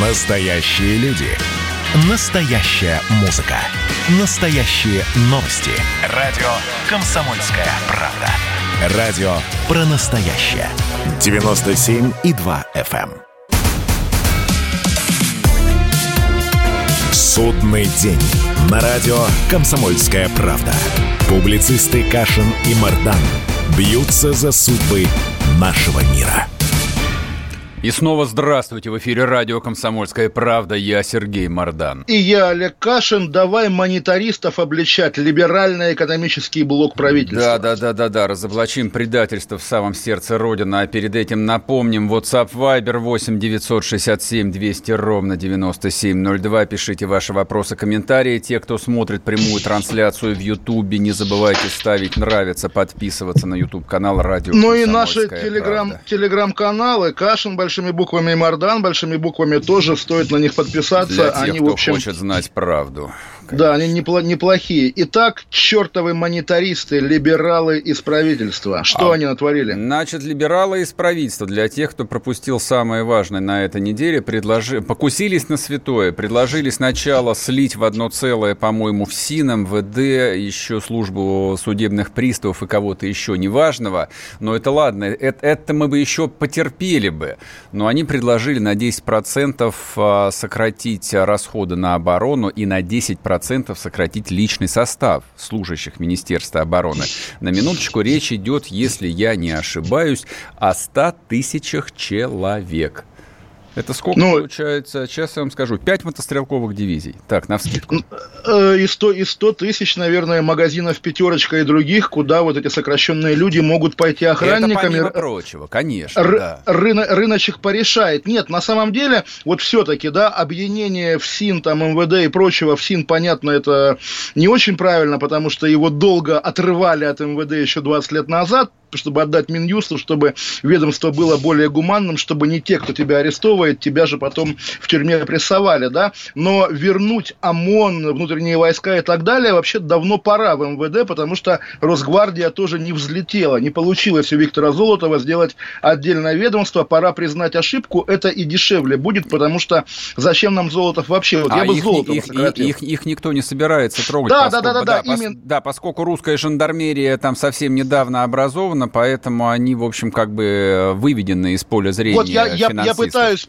Настоящие люди. Настоящая музыка. Настоящие новости. Радио «Комсомольская правда». Радио про настоящее. 97,2 FM. эм. Судный день. На радио «Комсомольская правда». Публицисты Кашин и Мардан бьются за судьбы нашего мира. И снова здравствуйте. В эфире радио «Комсомольская правда». Я Сергей Мордан. И я, Олег Кашин. Давай монетаристов обличать. Либеральный экономический блок правительства. Да, да, да, да, да. Разоблачим предательство в самом сердце Родины. А перед этим напомним. WhatsApp Viber 8 967 200 ровно 9702. Пишите ваши вопросы, комментарии. Те, кто смотрит прямую трансляцию в Ютубе, не забывайте ставить нравится, подписываться на YouTube-канал радио Ну и наши «Комсомольская телеграм, правда». телеграм-каналы. Кашин большими буквами Мардан большими буквами тоже стоит на них подписаться. Для тех, они, кто в общем, хочет знать правду. Да, они непло- неплохие. Итак, чертовы монетаристы, либералы из правительства. Что А, они натворили? Значит, либералы из правительства, для тех, кто пропустил самое важное на этой неделе, предложи... покусились на святое, предложили сначала слить в одно целое, по-моему, в СИН, МВД, еще службу судебных приставов и кого-то еще неважного, но это ладно, это, это мы бы еще потерпели бы, но они предложили на 10% а, сократить расходы на оборону и на 10% сократить личный состав служащих Министерства обороны. На минуточку речь идет, если я не ошибаюсь, о 100 тысячах человек. Это сколько Ну, получается? Сейчас я вам скажу. Пять мотострелковых дивизий. Так, на вскидку. Э, И 100, и 100 тысяч, наверное, магазинов «Пятерочка» и других, куда вот эти сокращенные люди могут пойти Это охранниками. помимо прочего, конечно, Ры- да. рыно- рыночек порешает. Нет, на самом деле, вот все-таки, да, объединение в СИН, там, МВД и прочего, в СИН, понятно, это не очень правильно, потому что его долго отрывали от МВД еще 20 лет назад, чтобы отдать Минюсту, чтобы ведомство было более гуманным, чтобы не те, кто тебя арестовывает, тебя же потом в тюрьме прессовали, да, но вернуть ОМОН, внутренние войска и так далее вообще давно пора в МВД, потому что Росгвардия тоже не взлетела, не получилось у Виктора Золотова сделать отдельное ведомство, пора признать ошибку, это и дешевле будет, потому что зачем нам Золотов вообще? Вот я А бы их, Золотова их, сократил. их, их никто не собирается трогать. Да, поскольку- да, да, да, да, пос- именно. да, поскольку русская жандармерия там совсем недавно образована, поэтому они, в общем, как бы выведены из поля зрения Вот я, я, я пытаюсь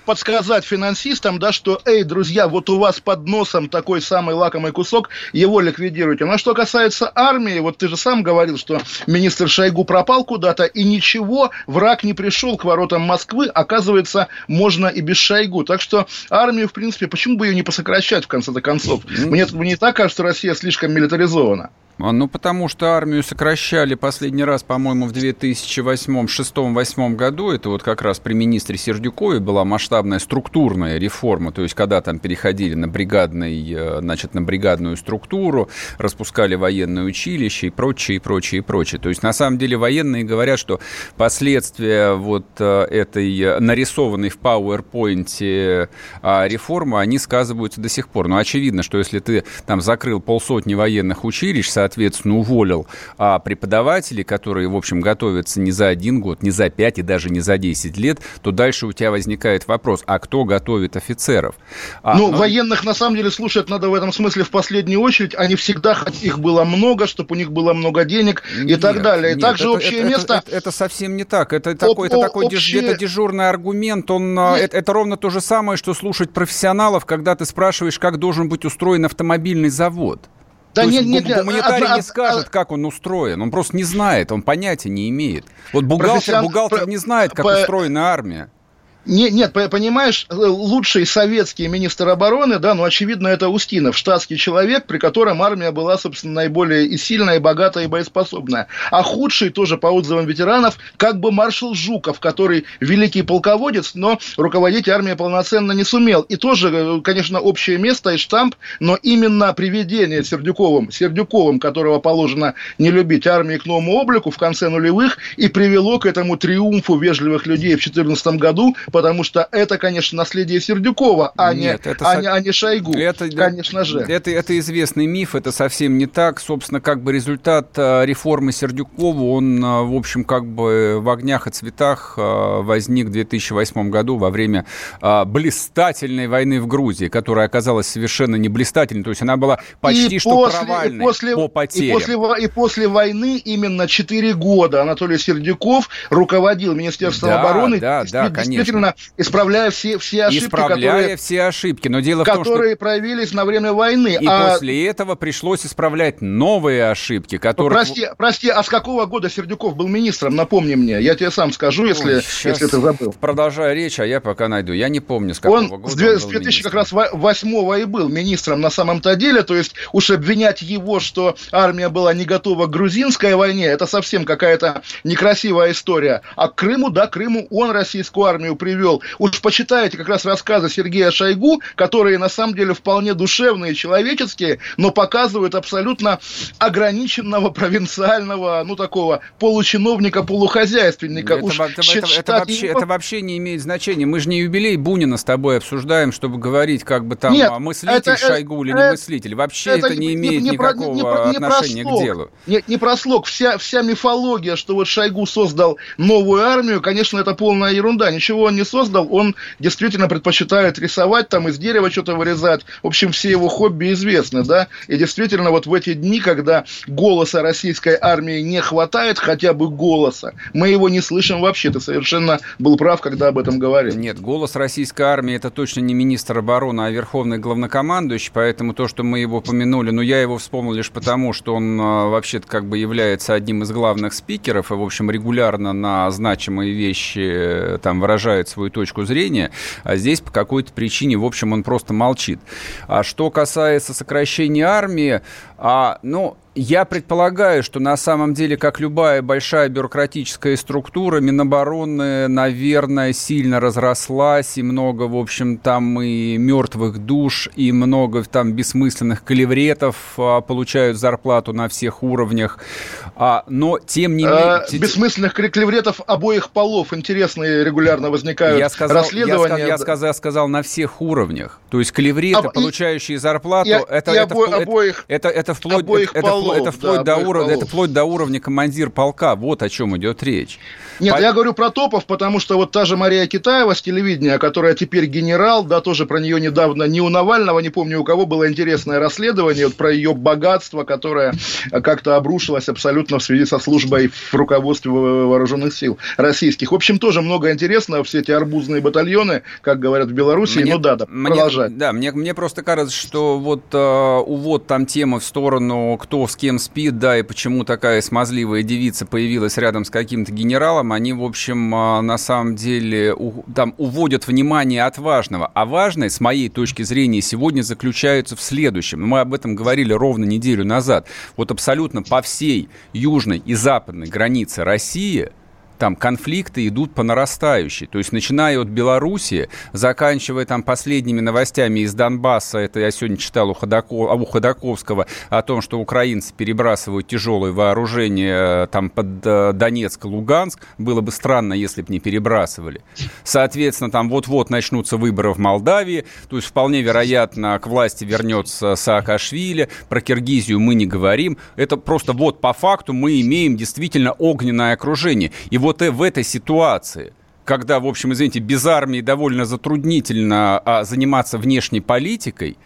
подсказать финансистам, да, что, эй, друзья, вот у вас под носом такой самый лакомый кусок, его ликвидируйте. Но что касается армии, вот ты же сам говорил, что министр Шойгу пропал куда-то, и ничего, враг не пришел к воротам Москвы, оказывается, можно и без Шойгу. Так что армию, в принципе, почему бы ее не посокращать, в конце-то концов? Мне, мне так кажется, что Россия слишком милитаризована. А, Ну, потому что армию сокращали последний раз, по-моему, в 2008-2006-2008 году. Это вот как раз при министре Сердюкове была масштабная структурная реформа. То есть, когда там переходили на, бригадный, э, значит, на бригадную структуру, распускали военное училище и прочее, и прочее, и прочее. То есть, на самом деле, военные говорят, что последствия вот э, этой э, нарисованной в PowerPoint а, реформы, они сказываются до сих пор. Но очевидно, что если ты там закрыл полсотни военных училищ, соответственно, уволил а, преподавателей, которые, в общем, готовятся не за один год, не за пять и даже не за 10 лет, то дальше у тебя возникает вопрос, а кто готовит офицеров? А, ну, ну, военных, на самом деле, слушать надо в этом смысле в последнюю очередь. Они всегда, хоть их было много, чтобы у них было много денег и Нет, так далее. И нет, также это- общее это- место... Это, это совсем не так. Это такой, это такой общее- где-то дежурный аргумент. Он, а, это, это ровно то же самое, что слушать профессионалов, когда ты спрашиваешь, как должен быть устроен автомобильный завод. Да То нет, есть нет, нет, гуманитарий одна- не скажет, как он устроен. Он просто не знает, он понятия не имеет. Вот бухгалтер, Профессион- бухгалтер не знает, как по- устроена армия. Не- нет, по- понимаешь, лучший советский министр обороны, да, ну, очевидно, это Устинов, штатский человек, при котором армия была, собственно, наиболее и сильная, и богатая, и боеспособная. А худший, тоже по отзывам ветеранов, как бы маршал Жуков, который великий полководец, но руководить армией полноценно не сумел. И тоже, э, конечно, общее место и штамп, но именно приведение Сердюковым, Сердюковым, которого положено не любить армии к новому облику в конце нулевых, и привело к этому триумфу вежливых людей в 2014 году, потому что это, конечно, наследие Сердюкова, а, Нет, не, это а, со... не, а не Шойгу, это, конечно же. Это, это известный миф, это совсем не так. Собственно, как бы результат э, реформы Сердюкова, он, э, в общем, как бы в огнях и цветах э, возник в 2008 году во время блистательной войны в Грузии, которая оказалась совершенно не блистательной, то есть она была почти и что после, провальной и после, по потерям. И после, и после войны именно 4 года Анатолий Сердюков руководил Министерством да, обороны, да, да, действительно конечно. исправляя все, все ошибки, исправляя которые, все ошибки, но дело в том, которые что... проявились на время войны. И а... после этого пришлось исправлять новые ошибки, которые... Прости, прости, а с какого года Сердюков был министром? Напомни мне, я тебе сам скажу, если, Ой, если ты забыл. Продолжаю речь, а я пока найду. Я не помню, с какого он года с, он с 2000 как раз восьмого и был министром на самом-то деле, то есть уж обвинять его, что армия была не готова к грузинской войне, это совсем какая-то некрасивая история. А к Крыму, да, Крыму он российскую армию привел. Уж почитайте как раз рассказы Сергея Шойгу, которые на самом деле вполне душевные, человеческие, но показывают абсолютно ограниченного провинциального, ну такого получиновника, полухозяйственника. Это, Уж это, это, это, вообще, его... это вообще не имеет значения. Мы же не юбилей Бунина с тобой обсуждаем, чтобы говорить, как бы там Нет, мыслитель это, Шойгу или не э, мыслитель. Вообще это, это не имеет не, не, никакого не, не, не отношения к делу. Не, не про слог. Вся, вся мифология, что вот Шойгу создал новую армию, конечно, это полная ерунда. Ничего он не создал. Он действительно предпочитает рисовать, там из дерева что-то вырезать. В общем, все его хобби известны, да. И действительно, вот в эти дни, когда голоса российской армии не хватает, хотя бы голоса, мы его не слышим вообще. Ты совершенно был прав, когда об этом говорил. Нет, голос российской армии это точно не министр обороны, а верховный главнокомандующий, поэтому то, что мы его помянули, ну, я его вспомнил лишь потому, что он а, вообще-то как бы является одним из главных спикеров и, в общем, регулярно на значимые вещи э, там выражает свою точку зрения, а здесь по какой-то причине, в общем, он просто молчит. А что касается сокращения армии, а, ну, я предполагаю, что на самом деле, как любая большая бюрократическая структура, Минобороны, наверное, сильно разрослась, и много, в общем, там и мертвых душ, и много там бессмысленных клевретов а, получают зарплату на всех уровнях. А, но, тем не менее... А, бессмысленных клевретов обоих полов интересные регулярно возникают я сказал, расследования. Я, я, сказал, я сказал на всех уровнях. То есть клевреты, а, получающие зарплату, и, это, и это, обо, это, обоих, это, это вплоть... Обоих это, полов, это, вплоть да, до уровня, это вплоть до уровня командир полка. Вот о чем идет речь. Нет, По... я говорю про топов, потому что вот та же Мария Китаева с телевидения, которая теперь генерал, да, тоже про нее недавно, не у Навального, не помню у кого, было интересное расследование вот про ее богатство, которое как-то обрушилось абсолютно в связи со службой в руководстве вооруженных сил российских. В общем, тоже много интересного, все эти арбузные батальоны, как говорят в Беларуси, мне, ну да, да, мне, продолжать. Да, мне, мне просто кажется, что вот э, увод там темы в сторону, кто с кем спит, да, и почему такая смазливая девица появилась рядом с каким-то генералом, они, в общем, а, на самом деле там уводят внимание от важного. А важное, с моей точки зрения, сегодня заключается в следующем. Мы об этом говорили ровно неделю назад. Вот абсолютно по всей южной и западной границе России – там конфликты идут по нарастающей. То есть начиная от Белоруссии, заканчивая там последними новостями из Донбасса, это я сегодня читал у, Ходаков, у Ходаковского о том, что украинцы перебрасывают тяжелое вооружение э, там под э, Донецк Луганск. Было бы странно, если бы не перебрасывали. Соответственно, там вот-вот начнутся выборы в Молдавии, то есть вполне вероятно к власти вернется Саакашвили, про Киргизию мы не говорим. Это просто вот по факту мы имеем действительно огненное окружение. И вот вот в этой ситуации, когда, в общем, извините, без армии довольно затруднительно а, заниматься внешней политикой,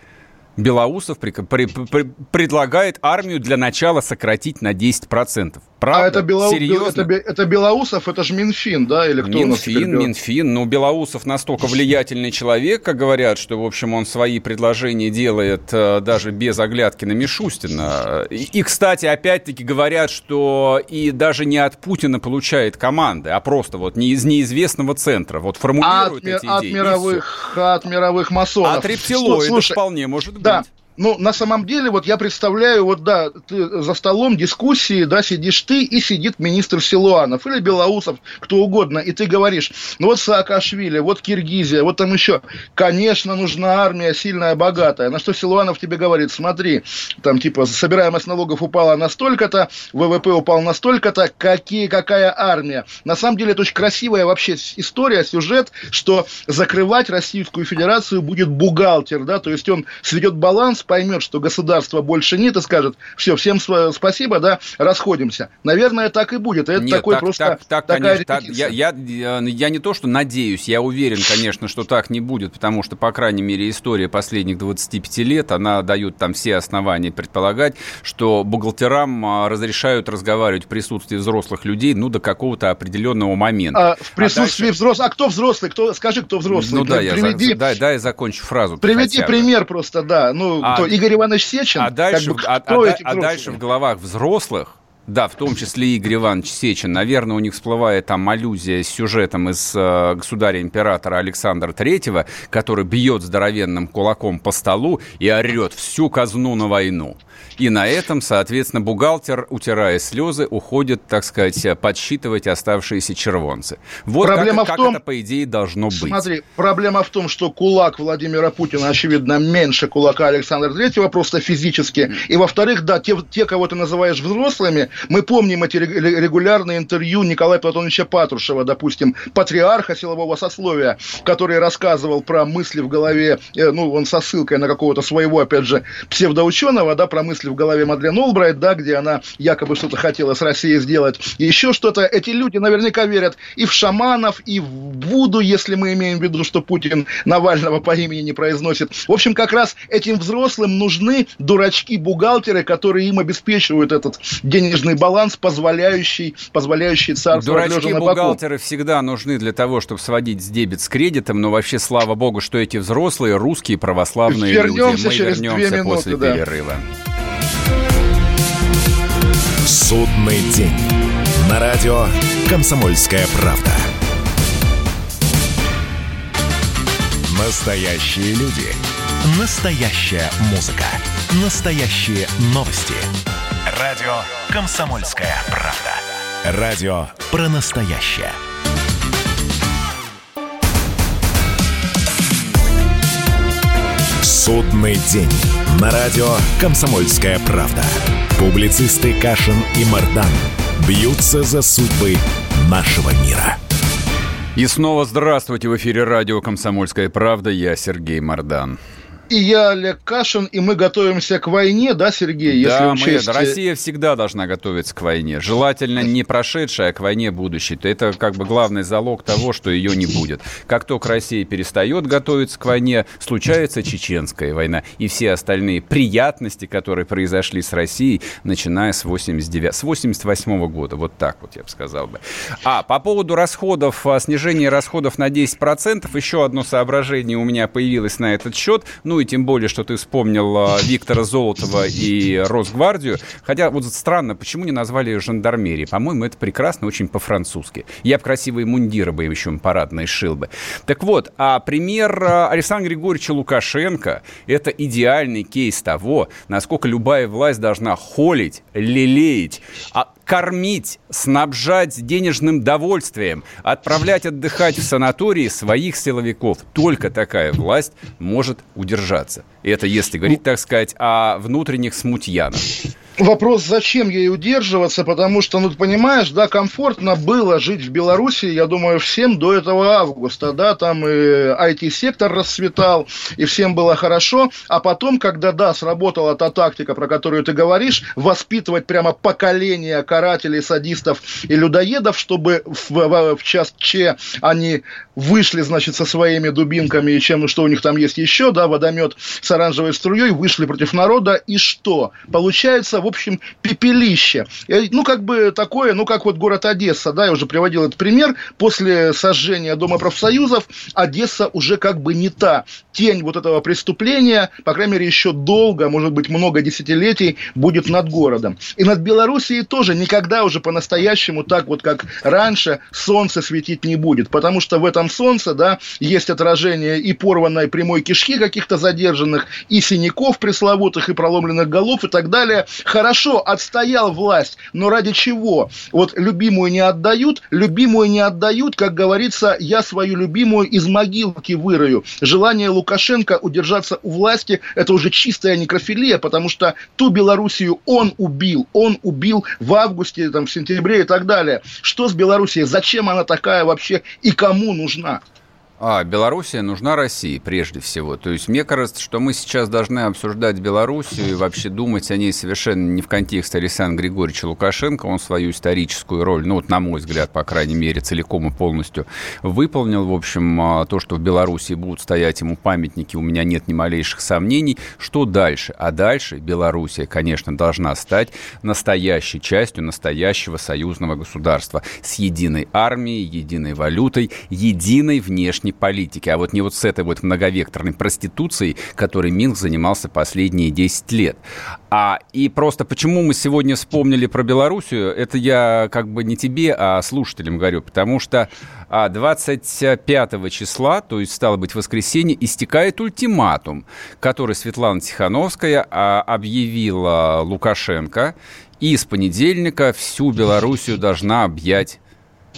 Белоусов при, при, при, предлагает армию для начала сократить на 10%. Правда? А это, Бело... Серьезно? это, это Белоусов, это же Минфин, да? Или кто Минфин, Минфин. Ну, Белоусов настолько влиятельный человек, как говорят, что, в общем, он свои предложения делает э, даже без оглядки на Мишустина. И, и, кстати, опять-таки говорят, что и даже не от Путина получает команды, а просто вот не из неизвестного центра. Вот формулирует от, эти от идеи. Мировых, от мировых масонов. От рептилоида вполне может быть. Да. Ну, на самом деле, вот я представляю, вот да, ты за столом дискуссии, да, сидишь ты и сидит министр Силуанов или Белоусов, кто угодно, и ты говоришь, ну вот Саакашвили, вот Киргизия, вот там еще, конечно, нужна армия сильная, богатая. На что Силуанов тебе говорит, смотри, там типа собираемость налогов упала на столько-то, ВВП упал на столько-то, какие, какая армия. На самом деле это очень красивая вообще история, сюжет, что закрывать Российскую Федерацию будет бухгалтер, да, то есть он сведет баланс, поймет, что государства больше нет и скажет, все, всем спасибо, да, расходимся. Наверное, так и будет. Это нет, такой так, просто так, так, такая конечно, так, я, я, я не то, что надеюсь, я уверен, конечно, что так не будет, потому что, по крайней мере, история последних 25 лет, она дает там все основания предполагать, что бухгалтерам а, разрешают разговаривать в присутствии взрослых людей, ну, до какого-то определенного момента. А, в присутствии а дальше... взрослых... А кто взрослый? Кто... Скажи, кто взрослый? Ну, да, Приведи... я, дай, дай я закончу фразу. Приведи пример просто, да. Ну, а, кто? Игорь Иванович Сечин? А дальше, как бы, а, а, а дальше в головах взрослых да, в том числе Игорь Иванович Сечин. Наверное, у них всплывает там аллюзия с сюжетом из э, «Государя-императора» Александра Третьего, который бьет здоровенным кулаком по столу и орет всю казну на войну. И на этом, соответственно, бухгалтер, утирая слезы, уходит, так сказать, подсчитывать оставшиеся червонцы. Вот проблема как, в том, как это, по идее, должно быть. Смотри, проблема в том, что кулак Владимира Путина, очевидно, меньше кулака Александра Третьего, просто физически. И, во-вторых, да, те, те, кого ты называешь взрослыми, мы помним эти регулярные интервью Николая Платоновича Патрушева, допустим, патриарха силового сословия, который рассказывал про мысли в голове, э, ну, он со ссылкой на какого-то своего, опять же, псевдоученого, да, про мысли в голове Мадлен Олбрайт, да, где она якобы что-то хотела с Россией сделать, и еще что-то. Эти люди наверняка верят и в шаманов, и в Вуду, если мы имеем в виду, что Путин Навального по имени не произносит. В общем, как раз этим взрослым нужны дурачки-бухгалтеры, которые им обеспечивают этот денежный баланс, позволяющий, позволяющий царству Дурачки-бухгалтеры всегда нужны для того, чтобы сводить с дебет с кредитом, но вообще, слава богу, что эти взрослые русские православные вернемся люди. Мы через вернемся две минуты, после да. перерыва. Судный день. На радио «Комсомольская правда». Настоящие люди. Настоящая музыка. Настоящие новости. Радио «Комсомольская правда». Радио про настоящее. Судный день. На радио «Комсомольская правда». Публицисты Кашин и Мардан бьются за судьбы нашего мира. И снова здравствуйте. В эфире радио «Комсомольская правда». Я Сергей Мардан. И я Олег Кашин, и мы готовимся к войне, да, Сергей? Если да, учесть... мы, Россия всегда должна готовиться к войне. Желательно не прошедшей, а к войне будущей. Это как бы главный залог того, что ее не будет. Как только Россия перестает готовиться к войне, случается чеченская война. И все остальные приятности, которые произошли с Россией, начиная с 89, с 88 года. Вот так вот я бы сказал бы. А по поводу расходов, а, снижения расходов на 10%, еще одно соображение у меня появилось на этот счет. Ну, ну и тем более, что ты вспомнил а, Виктора Золотова и Росгвардию. Хотя вот странно, почему не назвали жандармерии? По-моему, это прекрасно, очень по-французски. Я бы красивые мундиры бы еще парадные шил бы. Так вот, а пример а, Александра Григорьевича Лукашенко – это идеальный кейс того, насколько любая власть должна холить, лелеять, а кормить, снабжать денежным довольствием, отправлять отдыхать в санатории своих силовиков. Только такая власть может удержаться. Это если говорить, так сказать, о внутренних смутьянах. Вопрос, зачем ей удерживаться, потому что, ну, ты понимаешь, да, комфортно было жить в Беларуси, я думаю, всем до этого августа, да, там и IT-сектор расцветал, и всем было хорошо, а потом, когда, да, сработала та тактика, про которую ты говоришь, воспитывать прямо поколение карателей, садистов и людоедов, чтобы в, в, в час Че они вышли, значит, со своими дубинками и чем, что у них там есть еще, да, водомет с оранжевой струей, вышли против народа, и что? Получается, в общем, пепелище. Ну, как бы такое, ну, как вот город Одесса, да, я уже приводил этот пример, после сожжения Дома профсоюзов Одесса уже как бы не та. Тень вот этого преступления, по крайней мере, еще долго, может быть, много десятилетий будет над городом. И над Белоруссией тоже никогда уже по-настоящему так вот, как раньше, солнце светить не будет. Потому что в этом солнце, да, есть отражение и порванной прямой кишки каких-то задержанных, и синяков пресловутых, и проломленных голов, и так далее. Хорошо, отстоял власть, но ради чего? Вот любимую не отдают, любимую не отдают, как говорится, я свою любимую из могилки вырою. Желание Лукашенко удержаться у власти – это уже чистая некрофилия, потому что ту Белоруссию он убил, он убил в августе, там, в сентябре и так далее. Что с Белоруссией? Зачем она такая вообще и кому нужна? А, Белоруссия нужна России прежде всего. То есть мне кажется, что мы сейчас должны обсуждать Белоруссию и вообще думать о ней совершенно не в контексте Александра Григорьевича Лукашенко. Он свою историческую роль, ну вот на мой взгляд, по крайней мере, целиком и полностью выполнил. В общем, а, то, что в Белоруссии будут стоять ему памятники, у меня нет ни малейших сомнений. Что дальше? А дальше Белоруссия, конечно, должна стать настоящей частью настоящего союзного государства с единой армией, единой валютой, единой внешней внешней политики, а вот не вот с этой вот многовекторной проституцией, которой Минск занимался последние 10 лет. А, и просто почему мы сегодня вспомнили про Белоруссию, это я как бы не тебе, а слушателям говорю, потому что 25 а, числа, то есть стало быть воскресенье, истекает ультиматум, который Светлана Тихановская а, объявила Лукашенко, и с понедельника всю Белоруссию должна объять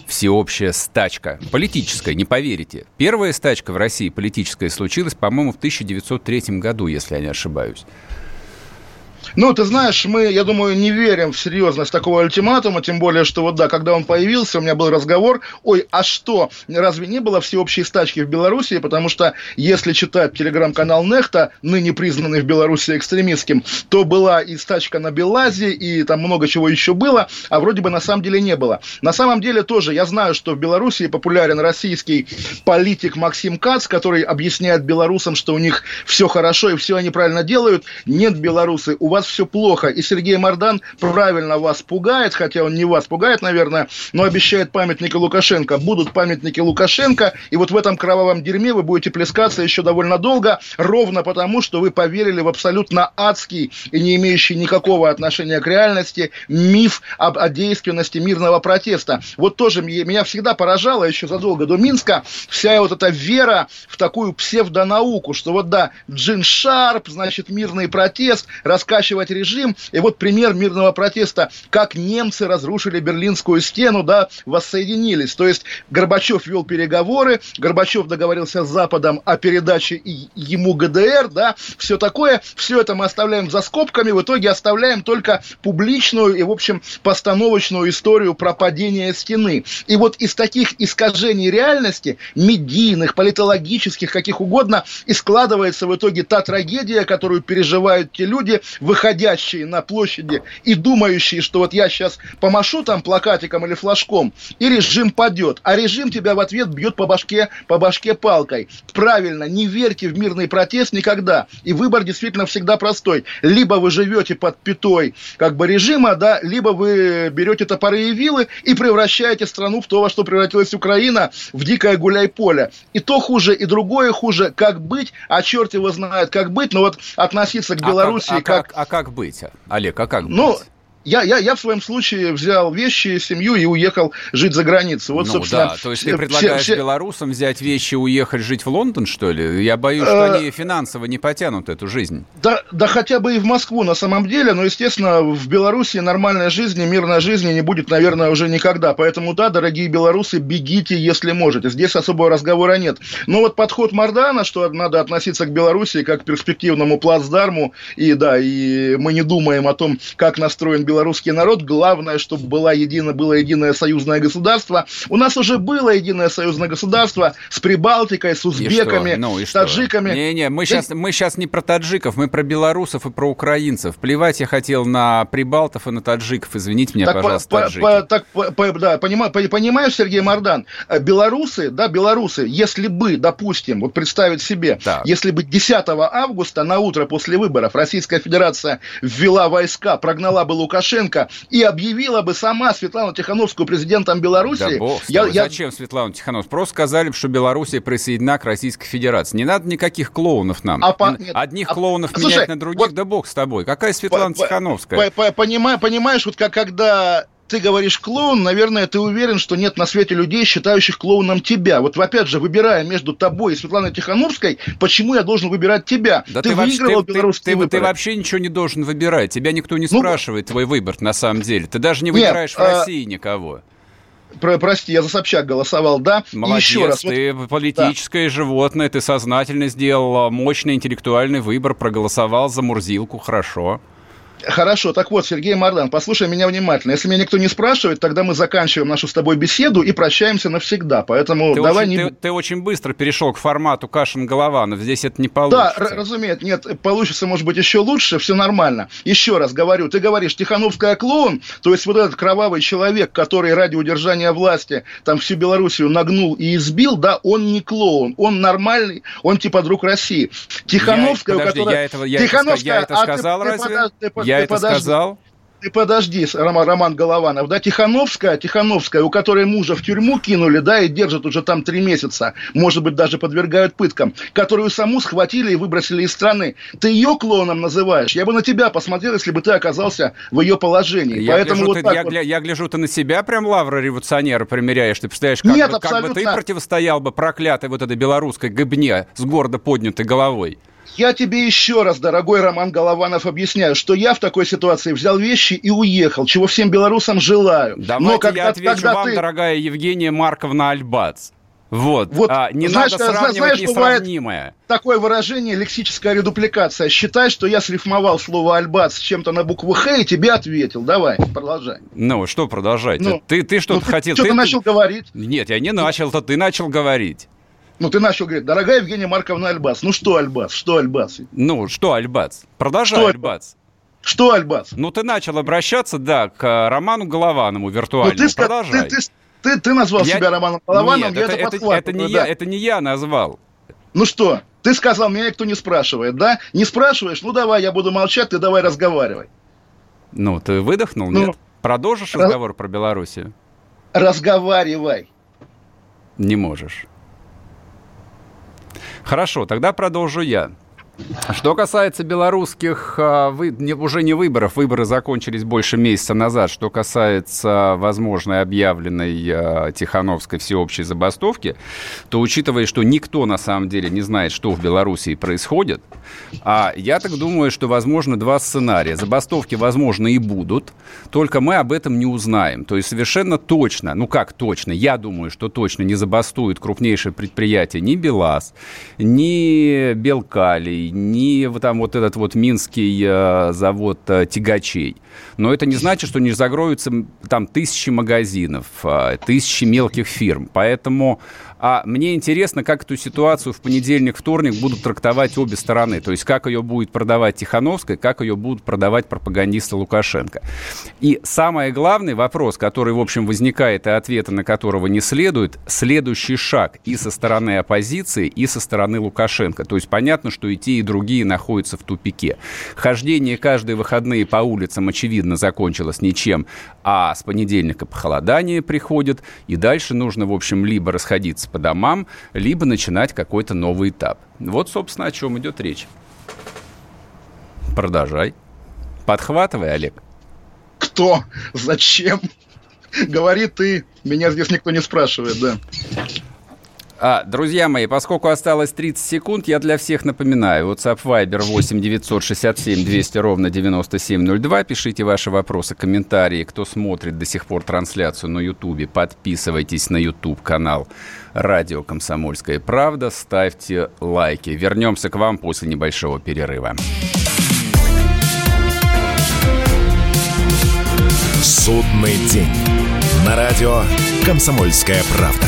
всеобщая стачка. Политическая, не поверите. Первая стачка в России политическая случилась, по-моему, в 1903 году, если я не ошибаюсь. Ну, ты знаешь, мы, я думаю, не верим в серьезность такого ультиматума, тем более, что вот да, когда он появился, у меня был разговор, ой, а что, разве не было всеобщей стачки в Беларуси? Потому что, если читать телеграм-канал Нехта, ныне признанный в Беларуси экстремистским, то была и стачка на Белазе, и там много чего еще было, а вроде бы на самом деле не было. На самом деле тоже, я знаю, что в Беларуси популярен российский политик Максим Кац, который объясняет белорусам, что у них все хорошо и все они правильно делают. Нет, белорусы, у вас вас все плохо. И Сергей Мордан правильно вас пугает, хотя он не вас пугает, наверное, но обещает памятники Лукашенко. Будут памятники Лукашенко, и вот в этом кровавом дерьме вы будете плескаться еще довольно долго, ровно потому, что вы поверили в абсолютно адский и не имеющий никакого отношения к реальности миф об, о действенности мирного протеста. Вот тоже меня всегда поражало еще задолго до Минска вся вот эта вера в такую псевдонауку, что вот да, Джин Шарп, значит, мирный протест, рассказчик раскачивать режим. И вот пример мирного протеста, как немцы разрушили Берлинскую стену, да, воссоединились. То есть Горбачев вел переговоры, Горбачев договорился с Западом о передаче ему ГДР, да, все такое, все это мы оставляем за скобками, в итоге оставляем только публичную и, в общем, постановочную историю про падение стены. И вот из таких искажений реальности, медийных, политологических, каких угодно, и складывается в итоге та трагедия, которую переживают те люди, выходящие на площади и думающие, что вот я сейчас помашу там плакатиком или флажком, и режим падет. А режим тебя в ответ бьет по башке, по башке палкой. Правильно, не верьте в мирный протест никогда. И выбор действительно всегда простой. Либо вы живете под пятой как бы режима, да, либо вы берете топоры и вилы и превращаете страну в то, во что превратилась Украина, в дикое гуляй-поле. И то хуже, и другое хуже. Как быть? А черт его знает, как быть. Но вот относиться к Белоруссии а как, а как, а как быть, Олег, а как ну, быть? Я, я, я в своем случае взял вещи, семью и уехал жить за границу. Вот, ну, собственно, да. То есть ты предлагаешь все, белорусам взять вещи и уехать жить в Лондон, что ли? Я боюсь, что э, они финансово не потянут эту жизнь. Да, да хотя бы и в Москву на самом деле, но, естественно, в Беларуси нормальной жизни, мирной жизни не будет, наверное, уже никогда. Поэтому, да, дорогие белорусы, бегите, если можете. Здесь особого разговора нет. Но вот подход Мардана, что надо относиться к Беларуси как к перспективному плацдарму, и да, и мы не думаем о том, как настроен Беларусь белорусский народ. Главное, чтобы была едино, было единое союзное государство. У нас уже было единое союзное государство с Прибалтикой, с узбеками, ну, с таджиками. Не-не, мы сейчас, мы сейчас не про таджиков, мы про белорусов и про украинцев. Плевать я хотел на прибалтов и на таджиков. Извините меня, так, пожалуйста, по, таджики. По, так, по, по, да, понимаю, понимаешь, Сергей Мордан, э, белорусы, да, белорусы, если бы, допустим, вот представить себе, так. если бы 10 августа на утро после выборов Российская Федерация ввела войска, прогнала бы Лукашенко и объявила бы сама Светлану Тихановскую президентом Беларуси. Да бог я, я... Зачем Светлану Тихановскую? Просто сказали, что Белоруссия присоединена к Российской Федерации. Не надо никаких клоунов нам. А по... Нет, Одних а... клоунов а, менять слушай, на других, вот... да бог с тобой. Какая Светлана по, Тихановская? По, по, понимаешь, понимаешь, вот как когда ты говоришь клоун, наверное, ты уверен, что нет на свете людей, считающих клоуном тебя. Вот опять же, выбирая между тобой и Светланой Тихановской, почему я должен выбирать тебя? Да ты, ты выигрывал ты, белорусские ты, ты, ты вообще ничего не должен выбирать. Тебя никто не ну, спрашивает твой выбор на самом деле. Ты даже не выбираешь нет, в а, России а... никого. Про, прости, я за Собчак голосовал, да? Молодец, еще раз. ты вот, политическое да. животное, ты сознательно сделал мощный интеллектуальный выбор, проголосовал за Мурзилку, хорошо. Хорошо, так вот, Сергей Мардан, послушай меня внимательно. Если меня никто не спрашивает, тогда мы заканчиваем нашу с тобой беседу и прощаемся навсегда. Поэтому ты давай очень, не... Ты, ты очень быстро перешел к формату Кашин-Голованов. Здесь это не получится. Да, разумеется. Нет, получится, может быть, еще лучше. Все нормально. Еще раз говорю. Ты говоришь, Тихановская клоун, то есть вот этот кровавый человек, который ради удержания власти там всю Белоруссию нагнул и избил, да, он не клоун. Он нормальный, он типа друг России. Тихановская, я, подожди, которая... я, этого, я, Тихановская, это, я это сказал, а ты, разве? Ты, ты, я это подожди. сказал? Ты подожди, Роман, Роман Голованов, да, Тихановская, Тихановская, у которой мужа в тюрьму кинули, да, и держат уже там три месяца, может быть, даже подвергают пыткам, которую саму схватили и выбросили из страны. Ты ее клоном называешь? Я бы на тебя посмотрел, если бы ты оказался в ее положении. Я, Поэтому гляжу, вот ты, я, вот... я гляжу, ты на себя прям лавра революционера примеряешь. Ты представляешь, как, Нет, бы, как бы ты противостоял бы проклятой вот этой белорусской гыбне с гордо поднятой головой. Я тебе еще раз, дорогой Роман Голованов, объясняю, что я в такой ситуации взял вещи и уехал, чего всем белорусам желаю. Давайте Но когда, я отвечу когда вам, ты... дорогая Евгения Марковна Альбац. Вот, вот а, не знаешь, надо сравнивать знаешь, несравнимое. Такое выражение лексическая редупликация. Считай, что я срифмовал слово «альбац» с чем-то на букву «Х» и тебе ответил. Давай, продолжай. Ну, что продолжать? Ну, ты, ты что-то ну, хотел... Что-то ты, начал ты... говорить. Нет, я не начал, то ты начал говорить. Ну, ты начал говорить, дорогая Евгения Марковна Альбац. Ну, что Альбац? Что Альбац? Ну, что Альбац? Продолжай что Альбац. Что Альбац? Ну, ты начал обращаться, да, к Роману Голованому виртуальному. Ну, ты, Продолжай. Ты, ты, ты, ты назвал я... себя Романом Голованом, Нет, я это, это, это, не да. я, это не я назвал. Ну что, ты сказал, меня никто не спрашивает, да? Не спрашиваешь? Ну, давай, я буду молчать, ты давай разговаривай. Ну, ты выдохнул, ну, нет? Продолжишь раз... разговор про Белоруссию? Разговаривай. Не можешь. Хорошо, тогда продолжу я. Что касается белорусских, а, вы, уже не выборов, выборы закончились больше месяца назад. Что касается возможной объявленной а, Тихановской всеобщей забастовки, то учитывая, что никто на самом деле не знает, что в Белоруссии происходит, а я так думаю, что возможно два сценария. Забастовки, возможно, и будут, только мы об этом не узнаем. То есть совершенно точно, ну как точно, я думаю, что точно не забастуют крупнейшие предприятия ни БелАЗ, ни Белкалий, ни там вот этот вот минский э, завод э, тягачей. Но это не значит, что не закроются там тысячи магазинов, э, тысячи мелких фирм. Поэтому а мне интересно, как эту ситуацию в понедельник, вторник будут трактовать обе стороны. То есть, как ее будет продавать Тихановская, как ее будут продавать пропагандисты Лукашенко. И самый главный вопрос, который, в общем, возникает, и ответа на которого не следует, следующий шаг и со стороны оппозиции, и со стороны Лукашенко. То есть, понятно, что и те, и другие находятся в тупике. Хождение каждые выходные по улицам, очевидно, закончилось ничем, а с понедельника похолодание приходит, и дальше нужно, в общем, либо расходиться по домам, либо начинать какой-то новый этап. Вот, собственно, о чем идет речь. Продолжай. Подхватывай, Олег. Кто? Зачем? Говори ты. Меня здесь никто не спрашивает, да. А, друзья мои, поскольку осталось 30 секунд, я для всех напоминаю. WhatsApp Viber 8 967 200 ровно 9702. Пишите ваши вопросы, комментарии. Кто смотрит до сих пор трансляцию на YouTube, подписывайтесь на YouTube канал Радио «Комсомольская правда». Ставьте лайки. Вернемся к вам после небольшого перерыва. Судный день. На радио «Комсомольская правда».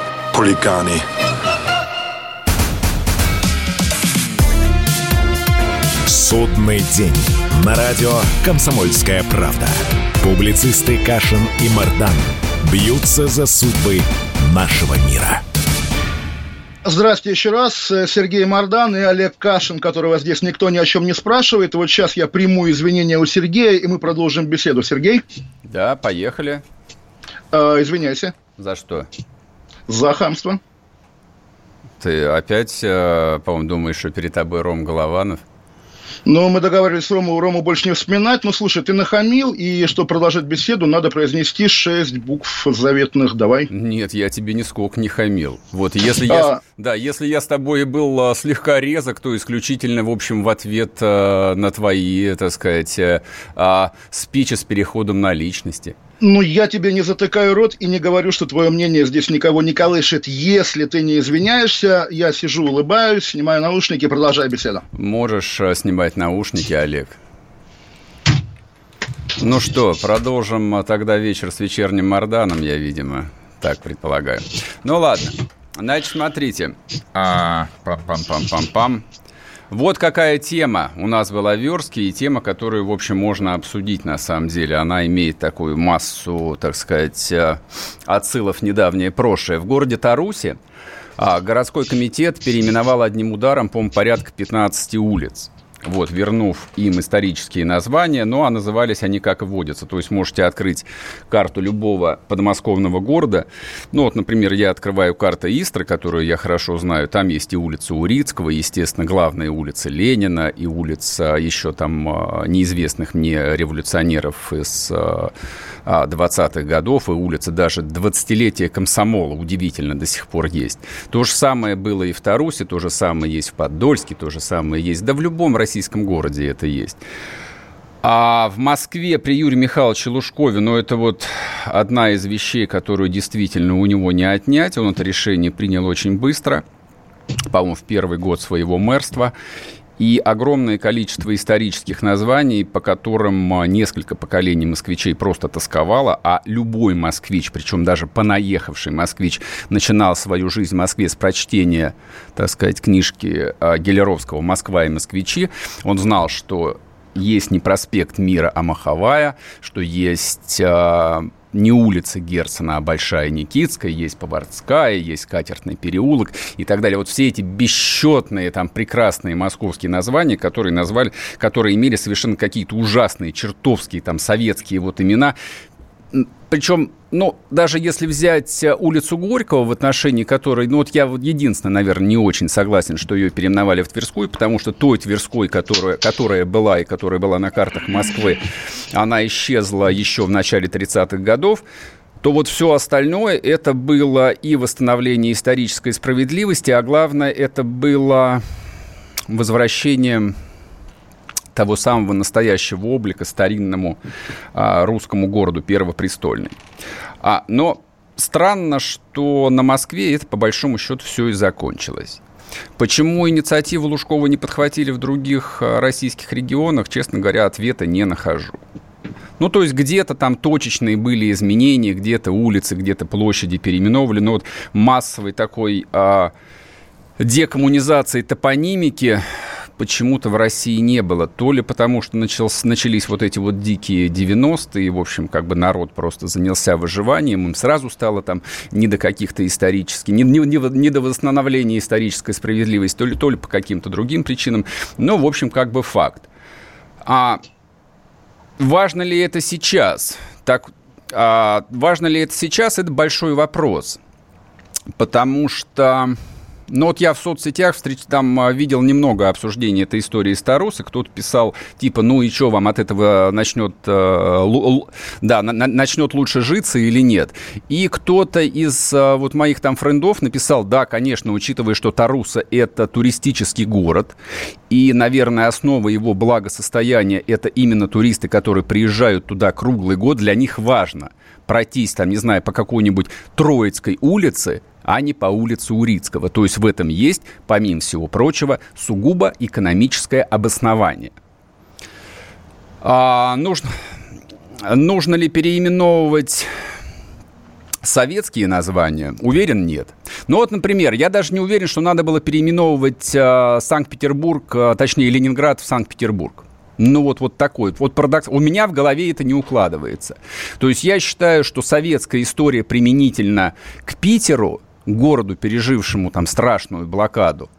Хулиганы. Судный день. На радио «Комсомольская правда». Публицисты Кашин и Мардан бьются за судьбы нашего мира. Здравствуйте еще раз. Сергей Мордан и Олег Кашин, которого здесь никто ни о чем не спрашивает. И вот сейчас я приму извинения у Сергея, и мы продолжим беседу. Сергей? Да, поехали. Э, извиняйся. За что? За хамство. Ты опять, э, по-моему, думаешь, что перед тобой Ром Голованов? Ну, мы договаривались с Рому, Рому больше не вспоминать. Ну, слушай, ты нахамил, и чтобы продолжать беседу, надо произнести шесть букв заветных. Давай. Нет, я тебе нисколько не хамил. Вот, если я, А. да, если я с тобой был а, слегка резок, то исключительно, в общем, в ответ а, на твои, так сказать, э, а, спичи с переходом на личности. Ну, я тебе не затыкаю рот и не говорю, что твое мнение здесь никого не колышет. Если ты не извиняешься, я сижу, улыбаюсь, снимаю наушники и продолжаю беседу. Можешь а, снимать наушники, Олег. Ну что, продолжим а, тогда вечер с вечерним Марданом, я, видимо, так предполагаю. Ну ладно. Значит, смотрите. А, пам-пам-пам-пам-пам. Вот какая тема у нас была в Верске, и тема, которую, в общем, можно обсудить на самом деле. Она имеет такую массу, так сказать, э, отсылов недавнее прошлое. В городе Тарусе а, городской комитет переименовал одним ударом, по-моему, порядка 15 улиц. Вот, вернув им исторические названия, ну, а назывались они как и водятся. То есть можете открыть карту любого подмосковного города. Ну, вот, например, я открываю карту Истры, которую я хорошо знаю. Там есть и улица Урицкого, естественно, главная улица Ленина, и улица еще там а, неизвестных мне революционеров из а, а, 20-х годов, и улица даже 20-летия комсомола, удивительно, до сих пор есть. То же самое было и в Тарусе, то же самое есть в Подольске, то же самое есть, да в любом российском городе это есть. А в Москве при Юрии Михайловиче Лужкове, ну, это вот одна из вещей, которую действительно у него не отнять. Он это решение принял очень быстро, по-моему, в первый год своего мэрства. И огромное количество исторических названий, по которым а, несколько поколений москвичей просто тосковало, а любой москвич, причем даже понаехавший москвич, начинал свою жизнь в Москве с прочтения, так сказать, книжки а, Гелеровского «Москва и москвичи». Он знал, что есть не проспект Мира, а Маховая, что есть а, не улица Герцена, а Большая Никитская, есть Поварская, есть Катертный переулок и так далее. Вот все эти бесчетные, там, прекрасные московские названия, которые назвали, которые имели совершенно какие-то ужасные, чертовские, там, советские вот имена, причем, ну, даже если взять э, улицу Горького, в отношении которой, ну, вот я вот единственное, наверное, не очень согласен, что ее переименовали в Тверскую, потому что той Тверской, которая, которая была и которая была на картах Москвы, она исчезла еще в начале 30-х годов то вот все остальное это было и восстановление исторической справедливости, а главное это было возвращение того самого настоящего облика старинному а, русскому городу Первопрестольный. А, но странно, что на Москве это по большому счету все и закончилось. Почему инициативу Лужкова не подхватили в других а, российских регионах, честно говоря, ответа не нахожу. Ну, то есть где-то там точечные были изменения, где-то улицы, где-то площади переименовывали, но вот массовой такой а, декоммунизации топонимики почему-то в России не было. То ли потому, что начался, начались вот эти вот дикие 90-е, и, в общем, как бы народ просто занялся выживанием, им сразу стало там не до каких-то исторических, не, не, не до восстановления исторической справедливости, то ли, то ли по каким-то другим причинам. Но, в общем, как бы факт. А важно ли это сейчас? Так, а, важно ли это сейчас, это большой вопрос. Потому что ну вот я в соцсетях встреч, там а, видел немного обсуждений этой истории Старусы. Кто-то писал, типа, ну и что, вам от этого начнет, э, да, на, начнет лучше житься или нет? И кто-то из э, вот моих там френдов написал, да, конечно, учитывая, что Таруса – это туристический город, и, наверное, основа его благосостояния – это именно туристы, которые приезжают туда круглый год, для них важно пройтись там, не знаю, по какой-нибудь Троицкой улице – а не по улице Урицкого. То есть в этом есть, помимо всего прочего, сугубо экономическое обоснование. А, нужно, нужно ли переименовывать советские названия? Уверен, нет. Ну вот, например, я даже не уверен, что надо было переименовывать э, Санкт-Петербург, э, точнее Ленинград в Санкт-Петербург. Ну вот, вот такой. Вот парадокс. У меня в голове это не укладывается. То есть я считаю, что советская история применительно к Питеру городу, пережившему там страшную блокаду,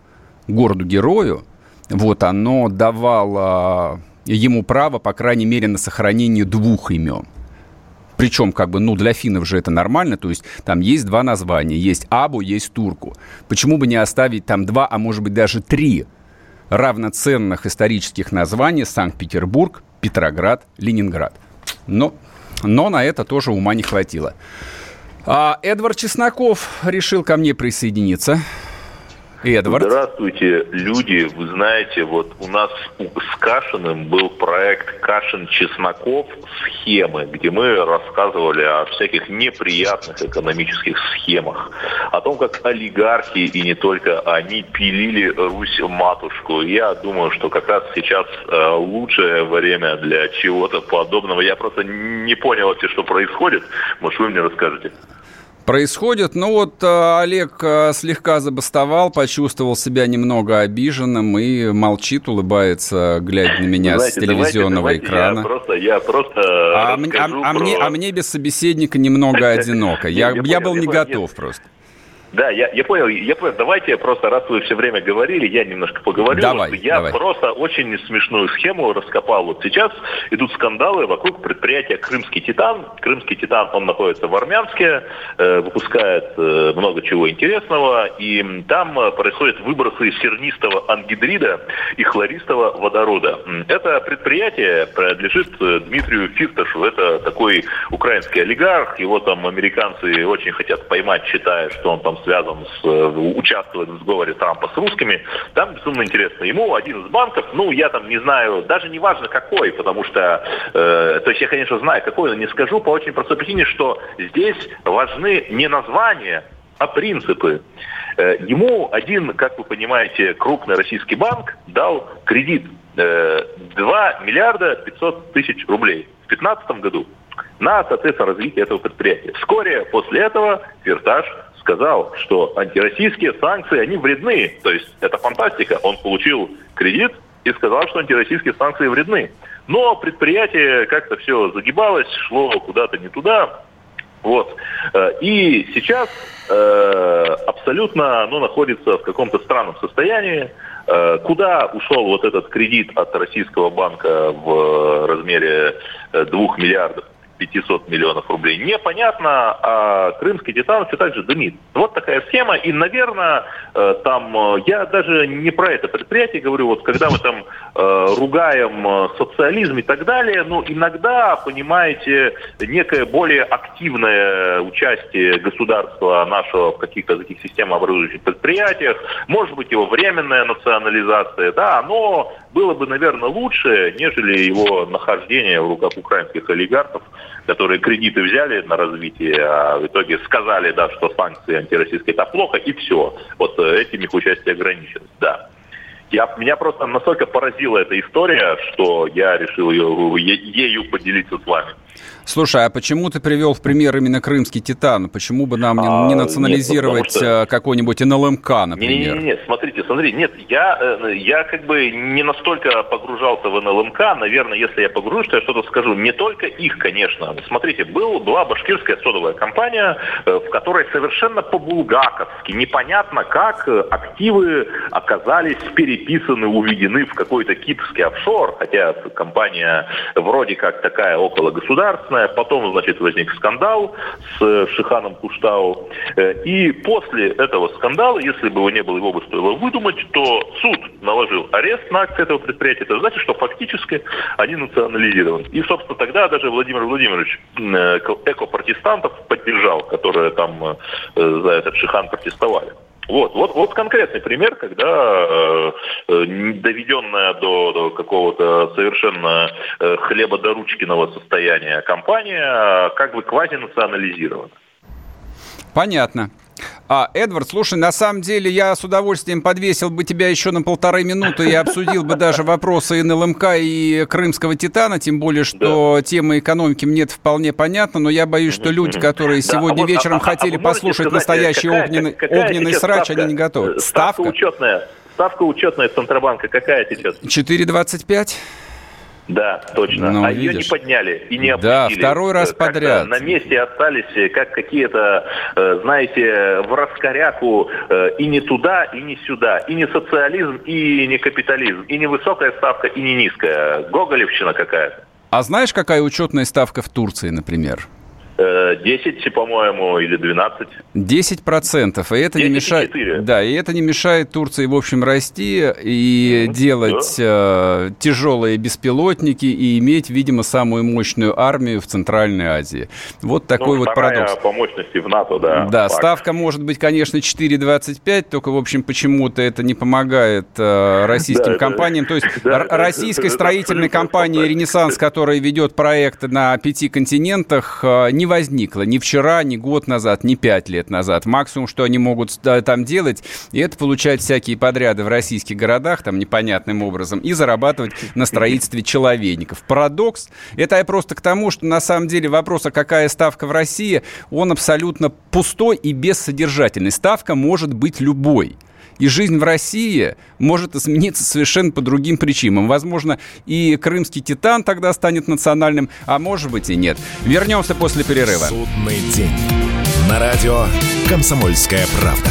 городу-герою, вот оно давало ему право, по крайней мере, на сохранение двух имен. Причем, как бы, ну, для финнов же это нормально, то есть там есть два названия, есть Абу, есть Турку. Почему бы не оставить там два, а может быть даже три равноценных исторических названия Санкт-Петербург, Петроград, Ленинград. Но, но на это тоже ума не хватило. А Эдвард Чесноков решил ко мне присоединиться. Эдвард. Здравствуйте, люди. Вы знаете, вот у нас с Кашиным был проект Кашин-Чесноков схемы, где мы рассказывали о всяких неприятных экономических схемах, о том, как олигархи и не только они пилили Русь-матушку. Я думаю, что как раз сейчас э, лучшее время для чего-то подобного. Я просто не понял вообще, что происходит. Может, вы мне расскажете? Происходит. Ну вот э, Олег э, слегка забастовал, почувствовал себя немного обиженным и молчит, улыбается, глядя на меня Знаете, с телевизионного давайте, экрана. Я просто, я просто а, а, а, про... мне, а мне без собеседника немного одиноко. Я, я был не готов просто. Да, я, я понял, я понял. Давайте просто, раз вы все время говорили, я немножко поговорю. Давай, я давай. просто очень смешную схему раскопал. Вот сейчас идут скандалы вокруг предприятия «Крымский Титан». «Крымский Титан», он находится в Армянске, э, выпускает э, много чего интересного, и там э, происходят выбросы сернистого ангидрида и хлористого водорода. Это предприятие принадлежит э, Дмитрию Фирташу. Это такой украинский олигарх. Его там американцы очень хотят поймать, считая, что он там связан с, э, участвует в сговоре Трампа с русскими, там безумно интересно. Ему один из банков, ну, я там не знаю, даже не важно какой, потому что, э, то есть я, конечно, знаю какой, но не скажу по очень простой причине, что здесь важны не названия, а принципы. Э, ему один, как вы понимаете, крупный российский банк дал кредит э, 2 миллиарда 500 тысяч рублей в 2015 году на, соответственно, развитие этого предприятия. Вскоре после этого Фиртаж сказал, что антироссийские санкции, они вредны. То есть это фантастика. Он получил кредит и сказал, что антироссийские санкции вредны. Но предприятие как-то все загибалось, шло куда-то не туда. Вот. Э, и сейчас э, абсолютно оно находится в каком-то странном состоянии. Э, куда ушел вот этот кредит от российского банка в размере 2 миллиардов 500 миллионов рублей. Непонятно, а крымский титан все так же дымит. Вот такая схема. И, наверное, э, там, э, я даже не про это предприятие говорю, вот когда мы там э, ругаем социализм и так далее, ну, иногда, понимаете, некое более активное участие государства нашего в каких-то таких системообразующих предприятиях, может быть, его временная национализация, да, оно было бы, наверное, лучше, нежели его нахождение в руках украинских олигархов, которые кредиты взяли на развитие, а в итоге сказали, да, что санкции антироссийские это плохо, и все. Вот э, этим их участие ограничено, да. Я, меня просто настолько поразила эта история, что я решил ее, ею поделиться с вами. Слушай, а почему ты привел в пример именно крымский титан? Почему бы нам не, а, не национализировать нет, что... Э, какой-нибудь НЛМК, например? Нет, нет, смотрите, смотрите, нет, я, э, я как бы не настолько погружался в НЛМК, наверное, если я погружусь, то я что-то скажу. Не только их, конечно. Смотрите, был, была башкирская содовая компания, э, в которой совершенно по-булгаковски, непонятно как активы оказались переписаны, уведены в какой-то кипрский офшор, хотя компания вроде как такая около государства, красная, потом, значит, возник скандал с э, Шиханом Куштау. Э, и после этого скандала, если бы его не было, его бы стоило выдумать, то суд наложил арест на акции этого предприятия. Это значит, что фактически они национализированы. И, собственно, тогда даже Владимир Владимирович э, эко-протестантов поддержал, которые там за этот Шихан протестовали. Вот, вот, вот конкретный пример, когда э, э доведенная до, до какого-то совершенно э, хлебодоручкиного состояния компания как бы квазинационализирована. Понятно. А, Эдвард, слушай, на самом деле я с удовольствием подвесил бы тебя еще на полторы минуты и обсудил бы даже вопросы НЛМК и Крымского Титана, тем более, что да. тема экономики мне вполне понятна, но я боюсь, что люди, которые да, сегодня а вечером а, хотели а послушать сказать, настоящий какая, огненный, какая огненный срач, ставка, они не готовы. Ставка, ставка учетная. Ставка учетная Центробанка какая сейчас? 4,25. Да, точно. Ну, а видишь. ее не подняли и не опустили. Да, второй раз подряд. На месте остались э, как какие-то, э, знаете, в раскоряку э, и не туда, и не сюда. И не социализм, и не капитализм. И не высокая ставка, и не низкая. Гоголевщина какая-то. А знаешь, какая учетная ставка в Турции, например? 10, по-моему, или 12. 10 процентов. И это 10, не мешает. 4. Да, и это не мешает Турции, в общем, расти и mm-hmm. делать да. э, тяжелые беспилотники и иметь, видимо, самую мощную армию в Центральной Азии. Вот такой ну, вот парадокс. по мощности в НАТО, да. Да, факт. ставка может быть, конечно, 4,25, только, в общем, почему-то это не помогает э, российским да, компаниям. То есть да, российской строительной компании «Ренессанс», которая ведет проекты на пяти континентах, э, не возникло ни вчера, ни год назад, ни пять лет назад. Максимум, что они могут там делать, и это получать всякие подряды в российских городах, там непонятным образом, и зарабатывать на строительстве человейников. Парадокс. Это я просто к тому, что на самом деле вопрос, а какая ставка в России, он абсолютно пустой и бессодержательный. Ставка может быть любой. И жизнь в России может измениться совершенно по другим причинам. Возможно, и крымский титан тогда станет национальным, а может быть и нет. Вернемся после перерыва. Судный день. На радио «Комсомольская правда».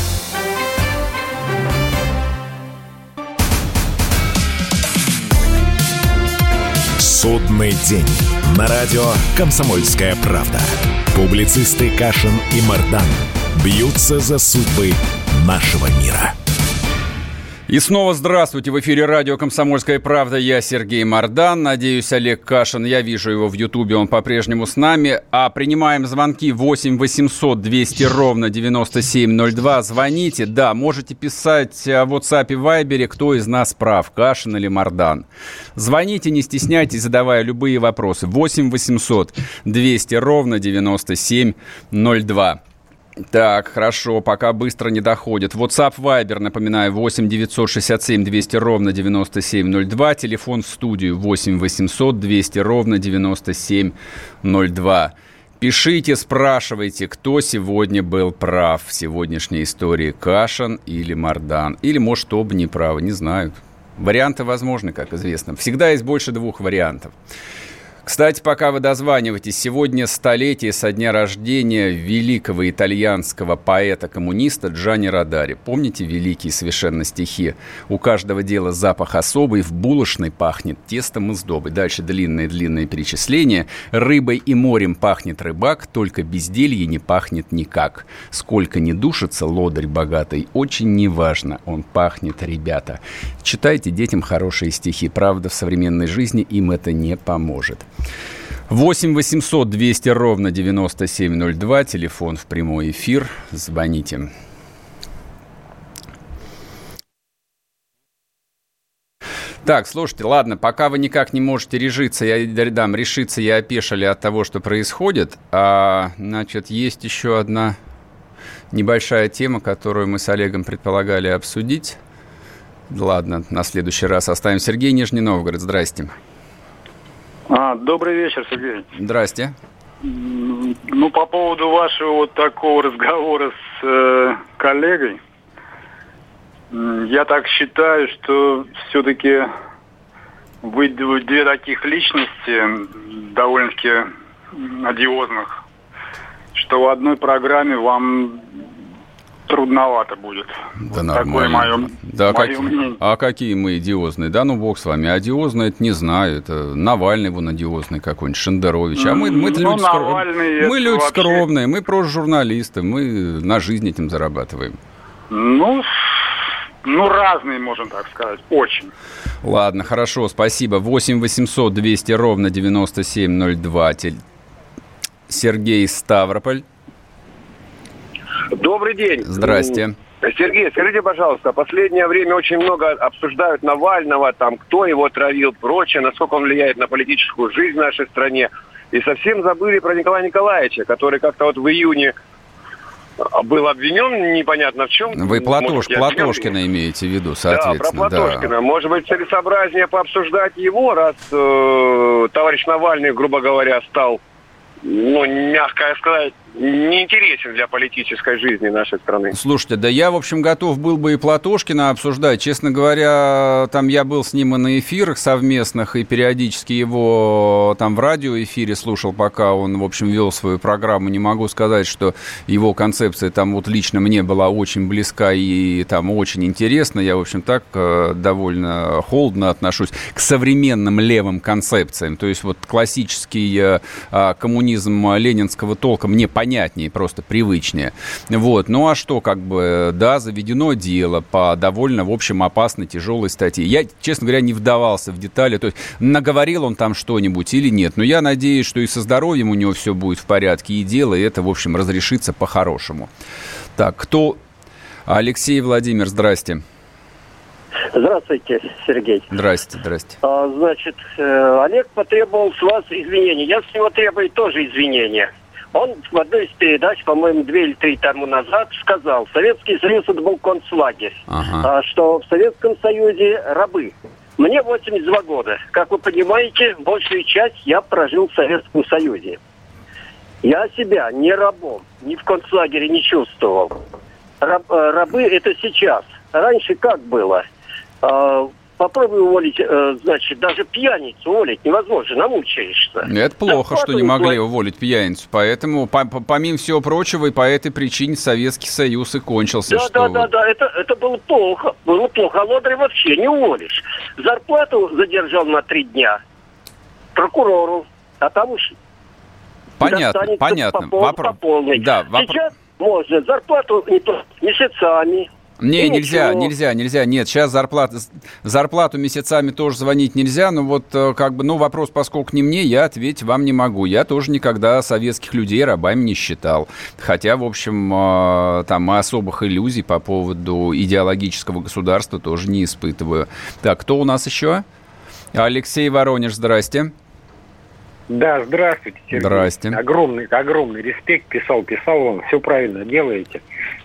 Судный день. На радио «Комсомольская правда». Публицисты Кашин и Мардан бьются за судьбы нашего мира. И снова здравствуйте. В эфире радио «Комсомольская правда». Я Сергей Мордан. Надеюсь, Олег Кашин. Я вижу его в Ютубе. Он по-прежнему с нами. А принимаем звонки 8 800 200 ровно 9702. Звоните. Да, можете писать в WhatsApp и Viber, кто из нас прав, Кашин или Мордан. Звоните, не стесняйтесь, задавая любые вопросы. 8 800 200 ровно 9702. Так, хорошо, пока быстро не доходит. WhatsApp Viber, напоминаю, 8 967 200 ровно 9702. Телефон в студию 8 800 200 ровно 9702. Пишите, спрашивайте, кто сегодня был прав в сегодняшней истории, Кашин или Мардан. Или, может, оба не правы, не знаю. Варианты возможны, как известно. Всегда есть больше двух вариантов. Кстати, пока вы дозваниваетесь, сегодня столетие со дня рождения великого итальянского поэта-коммуниста Джани Радари. Помните великие совершенно стихи? У каждого дела запах особый, в булочной пахнет тестом и сдобой. Дальше длинное-длинное перечисление. Рыбой и морем пахнет рыбак, только безделье не пахнет никак. Сколько не душится лодырь богатый, очень неважно, он пахнет, ребята. Читайте детям хорошие стихи, правда, в современной жизни им это не поможет. 8 800 200 ровно 9702, телефон в прямой эфир, звоните. Так, слушайте, ладно, пока вы никак не можете решиться, я дам решиться, я опешили от того, что происходит. А, значит, есть еще одна небольшая тема, которую мы с Олегом предполагали обсудить. Ладно, на следующий раз оставим. Сергей Нижний Новгород, здрасте. А, добрый вечер, Сергей. Здрасте. Ну, по поводу вашего вот такого разговора с э, коллегой, я так считаю, что все-таки вы две таких личности довольно-таки одиозных, что в одной программе вам трудновато будет. Да вот нормально. Такое мое, да, мое как- мнение. А какие мы идиозные? Да ну бог с вами. Одиозный это не знаю. Это Навальный вон одиозный какой-нибудь, Шендерович. А мы, мы Ну, люди, скро- Навальный мы люди вообще- скромные, мы просто журналисты, мы на жизнь этим зарабатываем. Ну, ну, разные, можем так сказать, очень. Ладно, хорошо, спасибо. 8 800 200 ровно 9702. Тель- Сергей Ставрополь. Добрый день. Здрасте. Сергей, скажите, пожалуйста, последнее время очень много обсуждают Навального, там, кто его травил, прочее, насколько он влияет на политическую жизнь в нашей стране. И совсем забыли про Николая Николаевича, который как-то вот в июне а, был обвинен непонятно в чем. Вы Платош, Может, я обвинен? Платошкина имеете в виду, Да, соответственно. про Платошкина. Может быть, целесообразнее пообсуждать его, раз э, товарищ Навальный, грубо говоря, стал, ну, мягко сказать, неинтересен для политической жизни нашей страны. Слушайте, да я, в общем, готов был бы и Платошкина обсуждать. Честно говоря, там я был с ним и на эфирах совместных, и периодически его там в радиоэфире слушал, пока он, в общем, вел свою программу. Не могу сказать, что его концепция там вот лично мне была очень близка и там очень интересна. Я, в общем, так э, довольно холодно отношусь к современным левым концепциям. То есть вот классический э, а, коммунизм ленинского толка мне понятнее, просто привычнее. Вот. Ну а что, как бы, да, заведено дело по довольно, в общем, опасной, тяжелой статье. Я, честно говоря, не вдавался в детали, то есть наговорил он там что-нибудь или нет. Но я надеюсь, что и со здоровьем у него все будет в порядке, и дело это, в общем, разрешится по-хорошему. Так, кто... Алексей Владимир, здрасте. Здравствуйте, Сергей. Здрасте, здрасте. А, значит, э, Олег потребовал с вас извинений. Я с него требую тоже извинения. Он в одной из передач, по-моему, две или три тому назад сказал, Советский Союз это был концлагерь, Ага. а, что в Советском Союзе рабы. Мне 82 года. Как вы понимаете, большую часть я прожил в Советском Союзе. Я себя ни рабом, ни в концлагере не чувствовал. Раб- э, рабы это сейчас. Раньше как было? Попробуй уволить, э, значит, даже пьяницу уволить невозможно, намучаешься. Это плохо, что не могли уволить пьяницу. Поэтому, по- по- помимо всего прочего, и по этой причине Советский Союз и кончился. Да, что да, да, да, это, это было плохо. Было плохо. А лодыря вообще не уволишь. Зарплату задержал на три дня прокурору, а там уж Понятно, понятно. по, пол- Вопро- по полной. Да, вопро- Сейчас можно зарплату не то месяцами. Не, И нельзя, ничего. нельзя, нельзя. Нет, сейчас зарплата, зарплату месяцами тоже звонить нельзя. Но вот э, как бы, ну, вопрос, поскольку не мне, я ответить вам не могу. Я тоже никогда советских людей рабами не считал. Хотя, в общем, э, там особых иллюзий по поводу идеологического государства тоже не испытываю. Так, кто у нас еще? Алексей Воронеж, здрасте. Да, здравствуйте, Сергей. Здрасте. Огромный, огромный респект. Писал, писал вам. Все правильно делаете.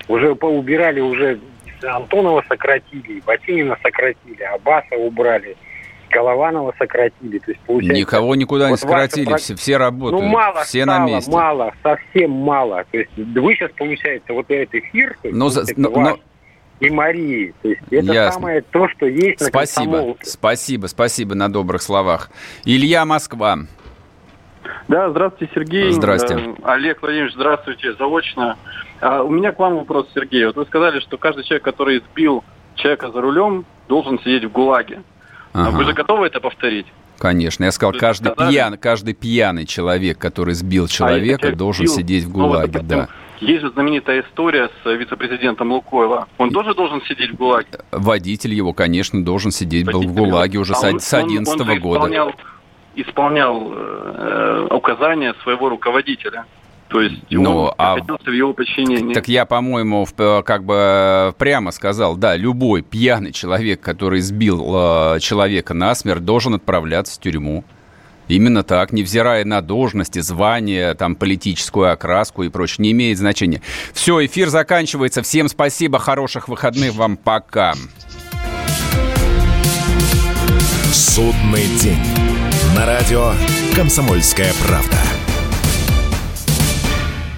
Уже поубирали, уже Антонова сократили, Ботинина сократили, Абаса убрали, Голованова сократили. То есть, получается, Никого никуда не вот ваша сократили, про- все, все работают, Ну, мало все стало, на месте. мало, совсем мало. То есть вы сейчас, получается, вот этот эфир, то есть, Но за- вот но- ваш но- и Марии. То есть это Ясно. самое то, что есть на Спасибо, комсомолке. спасибо, спасибо на добрых словах. Илья Москва. Да, здравствуйте, Сергей. Здрасте. Э, Олег Владимирович, здравствуйте, заочно. А, у меня к вам вопрос, Сергей. Вот вы сказали, что каждый человек, который сбил человека за рулем, должен сидеть в ГУЛАГе. А Ага. Вы же готовы это повторить? Конечно, я сказал, каждый, сказали- пьян, каждый пьяный человек, который сбил человека, человек должен сбил, сидеть в ну, ГУЛАГе, допустим, да. Есть же знаменитая история с э, вице-президентом Лукойла. Он тоже должен сидеть в ГУЛАГе? Водитель его, конечно, должен сидеть был в Водитель его. ГУЛАГе уже А с он- с 11 он- он же года. исполнял- исполнял э, указания своего руководителя. То есть ну, он а... находился в его подчинении. Так я, по-моему, в- как бы прямо сказал, да, любой пьяный человек, который сбил э, человека насмерть, должен отправляться в тюрьму. Именно так, невзирая на должности, звание, там, политическую окраску и прочее, не имеет значения. Все, эфир заканчивается. Всем спасибо, хороших выходных вам, пока. Судный день. На радио «Комсомольская правда».